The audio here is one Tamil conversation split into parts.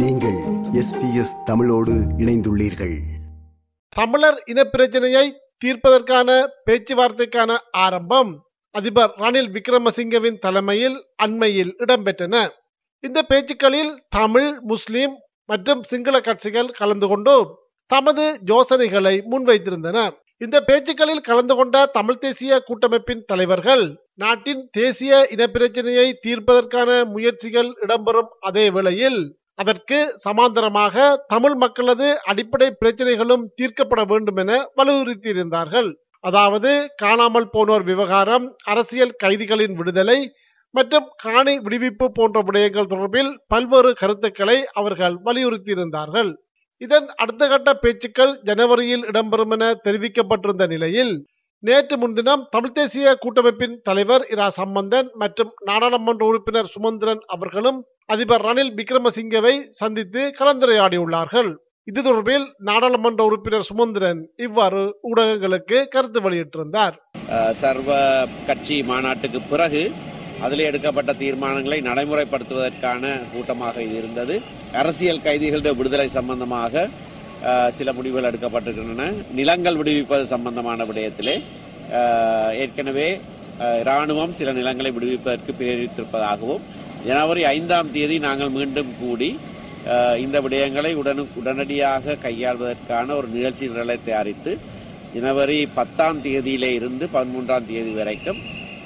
நீங்கள் எஸ்பிஎஸ் தமிழோடு இணைந்துள்ளீர்கள். தமிழர் இனப்பிரச்சனையை தீர்ப்பதற்கான பேச்சுவார்த்தைக்கான ஆரம்பம் அதிபர் ரணில் விக்ரமசிங்கவின் தலைமையில் அண்மையில் இடம்பெற்றன. இந்த பேச்சுக்களில் தமிழ் முஸ்லிம் மற்றும் சிங்கள கட்சிகள் கலந்து கொண்டு தமது யோசனைகளை முன்வைத்திருந்தன இந்த பேச்சுக்களில் கலந்து கொண்ட தமிழ் தேசிய கூட்டமைப்பின் தலைவர்கள் நாட்டின் தேசிய இனப்பிரச்சனையை தீர்ப்பதற்கான முயற்சிகள் இடம்பெறும் அதே வேளையில் அதற்கு சமாந்தரமாக தமிழ் மக்களது அடிப்படை பிரச்சனைகளும் தீர்க்கப்பட வேண்டும் என வலியுறுத்தியிருந்தார்கள். அதாவது காணாமல் போனோர் விவகாரம் அரசியல் கைதிகளின் விடுதலை மற்றும் காணி விடுவிப்பு போன்ற விடயங்கள் தொடர்பில் பல்வேறு கருத்துக்களை அவர்கள் வலியுறுத்தியிருந்தார்கள். இதன் அடுத்த கட்ட பேச்சுக்கள் ஜனவரியில் இடம்பெறும் என தெரிவிக்கப்பட்டிருந்த நிலையில் நேற்று முன்தினம் தமிழ் தேசிய கூட்டமைப்பின் தலைவர் இரா சம்பந்தன் மற்றும் நாடாளுமன்ற உறுப்பினர் சுமந்திரன் அவர்களும் அதிபர் ரணில் விக்ரமசிங்கவை சந்தித்து கலந்துரையாடியுள்ளார்கள். இது தொடர்பில் நாடாளுமன்ற உறுப்பினர் சுமந்திரன் இவ்வாறு ஊடகங்களுக்கு கருத்து வெளியிட்டிருந்தார். சர்வ கட்சி மாநாட்டுக்கு பிறகு அதில் எடுக்கப்பட்ட தீர்மானங்களை நடைமுறைப்படுத்துவதற்கான கூட்டமாக இது இருந்தது. அரசியல் கைதிகளுடைய விடுதலை சம்பந்தமாக சில முடிவுகள் எடுக்கப்பட்டிருக்கின்றன. நிலங்கள் விடுவிப்பது சம்பந்தமான விடயத்திலே ஏற்கனவே இராணுவம் சில நிலங்களை விடுவிப்பதற்கு பிரேரித்திருப்பதாகவும் ஜனவரி ஐந்தாம் தேதி நாங்கள் மீண்டும் கூடி இந்த விடயங்களை உடனு உடனடியாக கையாள்வதற்கான ஒரு நிகழ்ச்சி நிரலை தயாரித்து ஜனவரி பத்தாம் தேதியிலே இருந்து பதிமூன்றாம் தேதி வரைக்கும்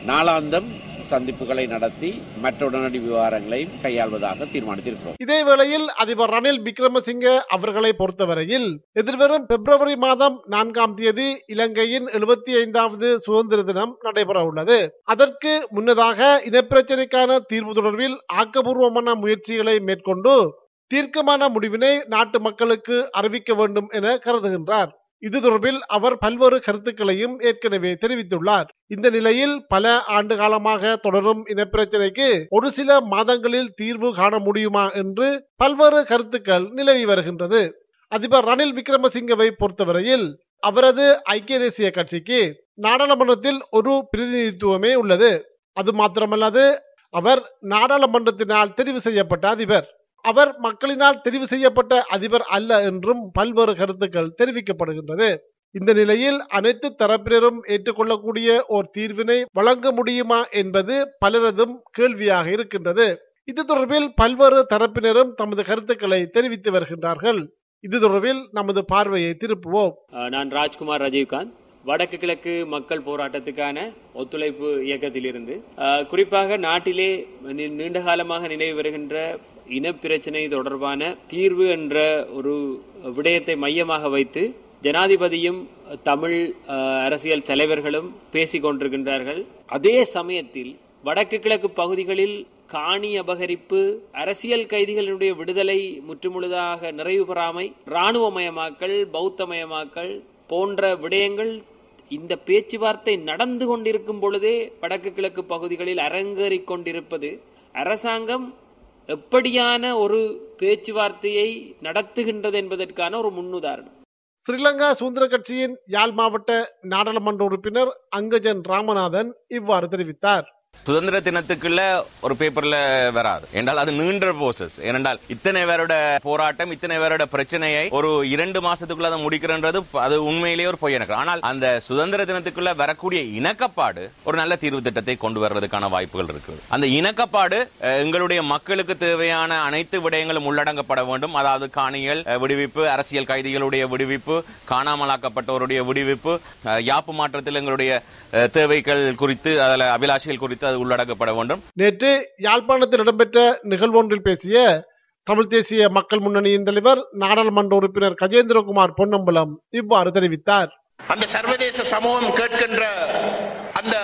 நாளாந்தம் சந்திப்புகளை நடத்தி மற்ற உடனடி விவகாரங்களையும் கையாள்வதாக தீர்மானித்திருக்கிறோம். இதே வேளையில் அதிபர் ரணில் விக்ரமசிங்க அவர்களை பொறுத்தவரையில் எதிர்வரும் பிப்ரவரி மாதம் நான்காம் தேதி இலங்கையின் எழுபத்தி ஐந்தாவது சுதந்திர தினம் நடைபெற உள்ளது. அதற்கு முன்னதாக இனப்பிரச்சினைக்கான தீர்வு தொடர்பில் ஆக்கபூர்வமான முயற்சிகளை மேற்கொண்டு தீர்க்கமான முடிவினை நாட்டு மக்களுக்கு அறிவிக்க வேண்டும் என கருதுகின்றார். இது தொடர்பில் அவர் பல்வேறு கருத்துக்களையும் ஏற்கனவே தெரிவித்துள்ளார். இந்த நிலையில் பல ஆண்டு காலமாக தொடரும் இனப்பிரச்சினைக்கு ஒரு சில மாதங்களில் தீர்வு காண முடியுமா என்று பல்வேறு கருத்துக்கள் நிலவி வருகின்றது. அதிபர் ரணில் விக்ரமசிங்கவை பொறுத்தவரையில் அவரது ஐக்கிய தேசிய கட்சிக்கு நாடாளுமன்றத்தில் ஒரு பிரதிநிதித்துவமே உள்ளது. அது மாத்திரமல்லாது அவர் நாடாளுமன்றத்தினால் தெரிவு செய்யப்பட்ட அதிபர். அவர் மக்களினால் தெரிவு செய்யப்பட்ட அதிபர் அல்ல என்றும் பல்வேறு கருத்துக்கள் தெரிவிக்கப்படுகின்றது. இந்த நிலையில் அனைத்து தரப்பினரும் ஏற்றுக்கொள்ளக்கூடிய ஓர் தீர்வினை வழங்க முடியுமா என்பது பலரதும் கேள்வியாக இருக்கின்றது. இது தொடர்பில் பல்வேறு தரப்பினரும் தமது கருத்துக்களை தெரிவித்து வருகின்றார்கள். இது தொடர்பில் நமது பார்வையை திருப்புவோம். நான் ராஜ்குமார் ரஜீவ்காந்த். வடக்கு கிழக்கு மக்கள் போராட்டத்துக்கான ஒத்துழைப்பு இயக்கத்திலிருந்து குறிப்பாக நாட்டிலே நீ- நீண்ட காலமாக நினைவு வருகின்ற இனப்பிரச்சனை தொடர்பான தீர்வு என்ற ஒரு விடயத்தை மையமாக வைத்து ஜனாதிபதியும் தமிழ் அரசியல் தலைவர்களும் பேசிக் கொண்டிருக்கின்றார்கள். அதே சமயத்தில் வடக்கு கிழக்கு பகுதிகளில் காணி அபகரிப்பு அரசியல் கைதிகளுடைய விடுதலை முற்றுமுழுதாக நிறைவு பெறாமை இராணுவமயமாக்கல் பௌத்தமயமாக்கல் போன்ற விடயங்கள் இந்த பேச்சுவார்த்தை நடந்து கொண்டிருக்கும் பொழுதே வடக்கு கிழக்கு பகுதிகளில் அரங்கேறிக் கொண்டிருப்பது அரசாங்கம் எப்படியான ஒரு பேச்சுவார்த்தையை நடத்துகின்றது என்பதற்கான ஒரு முன்னுதாரணம். ஸ்ரீலங்கா சுதந்திர கட்சியின் யாழ் மாவட்ட நாடாளுமன்ற உறுப்பினர் அங்கஜன் ராமநாதன் இவ்வாறு தெரிவித்தார். சுதந்திர தினத்துக்குள்ள ஒரு பேப்பர்ல வராது. என்றால் அது நீண்ட ப்ரோசஸ் ஏனென்றால் இத்தனை பேரோட போராட்டம் இத்தனை பேரோட பிரச்சனையை ஒரு இரண்டு மாசத்துக்குள்ள அதை முடிக்கிறன்றது அது உண்மையிலேயே ஒரு பொய் எனக்கு ஆனால் அந்த சுதந்திர தினத்துக்குள்ள வரக்கூடிய இணக்கப்பாடு ஒரு நல்ல தீர்வு திட்டத்தை கொண்டு வர்றதுக்கான வாய்ப்புகள் இருக்குது. அந்த இணக்கப்பாடு எங்களுடைய மக்களுக்கு தேவையான அனைத்து விடயங்களும் உள்ளடங்கப்பட வேண்டும். அதாவது காணிகள் விடுவிப்பு அரசியல் கைதிகளுடைய விடுவிப்பு காணாமலாக்கப்பட்டவருடைய விடுவிப்பு யாப்பு மாற்றத்தில் எங்களுடைய தேவைகள் குறித்து அதில் அபிலாஷைகள் குறித்து அது உள்ளடக்கப்பட வேண்டும். நேற்று யாழ்ப்பாணத்தில் இடம்பெற்ற நிகழ்வொன்றில் பேசிய தமிழ் தேசிய மக்கள் முன்னணியின் தலைவர் நாடாளுமன்ற உறுப்பினர் கஜேந்திரகுமார் பொன்னம்பலம் இவ்வாறு தெரிவித்தார். அந்த சர்வதேச சமூகம் கேட்கின்ற அந்த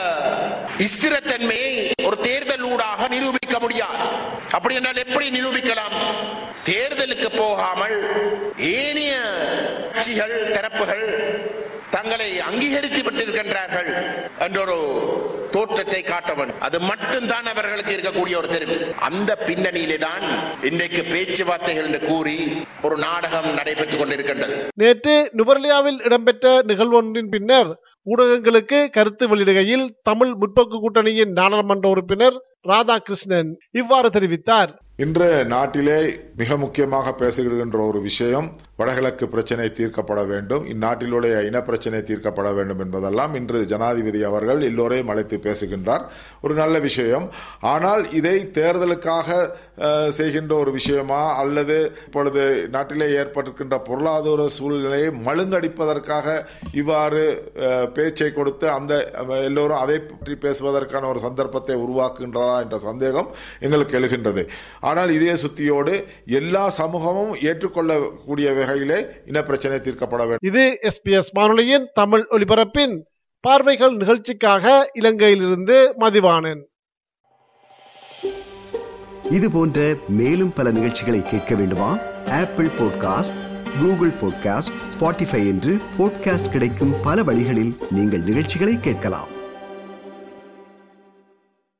ஸ்திரத்தன்மையை ஒரு தேர்தல் ஊடாக நிரூபிக்க முடியாது. அப்படி என்றால் எப்படி நிரூபிக்கலாம்? தேர்தலுக்கு போகாமல் ஏனைய கட்சிகள் தரப்புகள் தங்களை அங்கீகரித்து விட்டிருக்கின்றார்கள் என்ற ஒரு தோற்றத்தை காட்ட வேண்டும் அது மட்டும்தான் அவர்களுக்கு இருக்கக்கூடிய ஒரு தெரிவு. அந்த பின்னணியிலே தான் இன்றைக்கு பேச்சுவார்த்தைகள் என்று கூறி ஒரு நாடகம் நடைபெற்றுக் கொண்டிருக்கின்றது. நேற்று நுவர்லியாவில் இடம்பெற்ற நிகழ்வொன்றின் பின்னர் ஊடகங்களுக்கு கருத்து வெளியிடுகையில் தமிழ் முற்போக்கு கூட்டணியின் நாடாளுமன்ற உறுப்பினர் ராதாகிருஷ்ணன் இவ்வாறு தெரிவித்தார். இன்று நாட்டிலே மிக முக்கியமாக பேசுகின்ற ஒரு விஷயம் வடகிழக்கு பிரச்சனை தீர்க்கப்பட வேண்டும். இந்நாட்டிலுடைய இனப்பிரச்சனை தீர்க்கப்பட வேண்டும் என்பதெல்லாம் இன்று ஜனாதிபதி அவர்கள் எல்லோரையும் அழைத்து பேசுகின்றார். ஒரு நல்ல விஷயம். ஆனால் இதை தேர்தலுக்காக செய்கின்ற ஒரு விஷயமா அல்லது இப்பொழுது நாட்டிலே ஏற்பட்டிருக்கின்ற பொருளாதார சூழ்நிலையை மழுங்கடிப்பதற்காக இவ்வாறு பேச்சை கொடுத்து அந்த எல்லோரும் அதை பற்றி பேசுவதற்கான ஒரு சந்தர்ப்பத்தை உருவாக்குகின்றாரா என்ற சந்தேகம் எங்களுக்கு எழுகின்றது. ஆனால் இதே சுத்தியோடு எல்லா சமூகமும் ஏற்றுக்கொள்ளக்கூடிய வகையிலே இனப்பிரச்சனை தீர்க்கப்பட வேண்டும். இது எஸ்பிஎஸ் வானொலியின் தமிழ் ஒலிபரப்பின் பார்வைகள் நிகழ்ச்சிக்காக இலங்கையிலிருந்து மதிவானன். இது போன்ற மேலும் பல நிகழ்ச்சிகளை கேட்க வேண்டுமா? Apple podcast Google podcast Spotify என்று பாட்காஸ்ட் கிடைக்கும் பல வழிகளில் நீங்கள் நிகழ்ச்சிகளை கேட்கலாம்.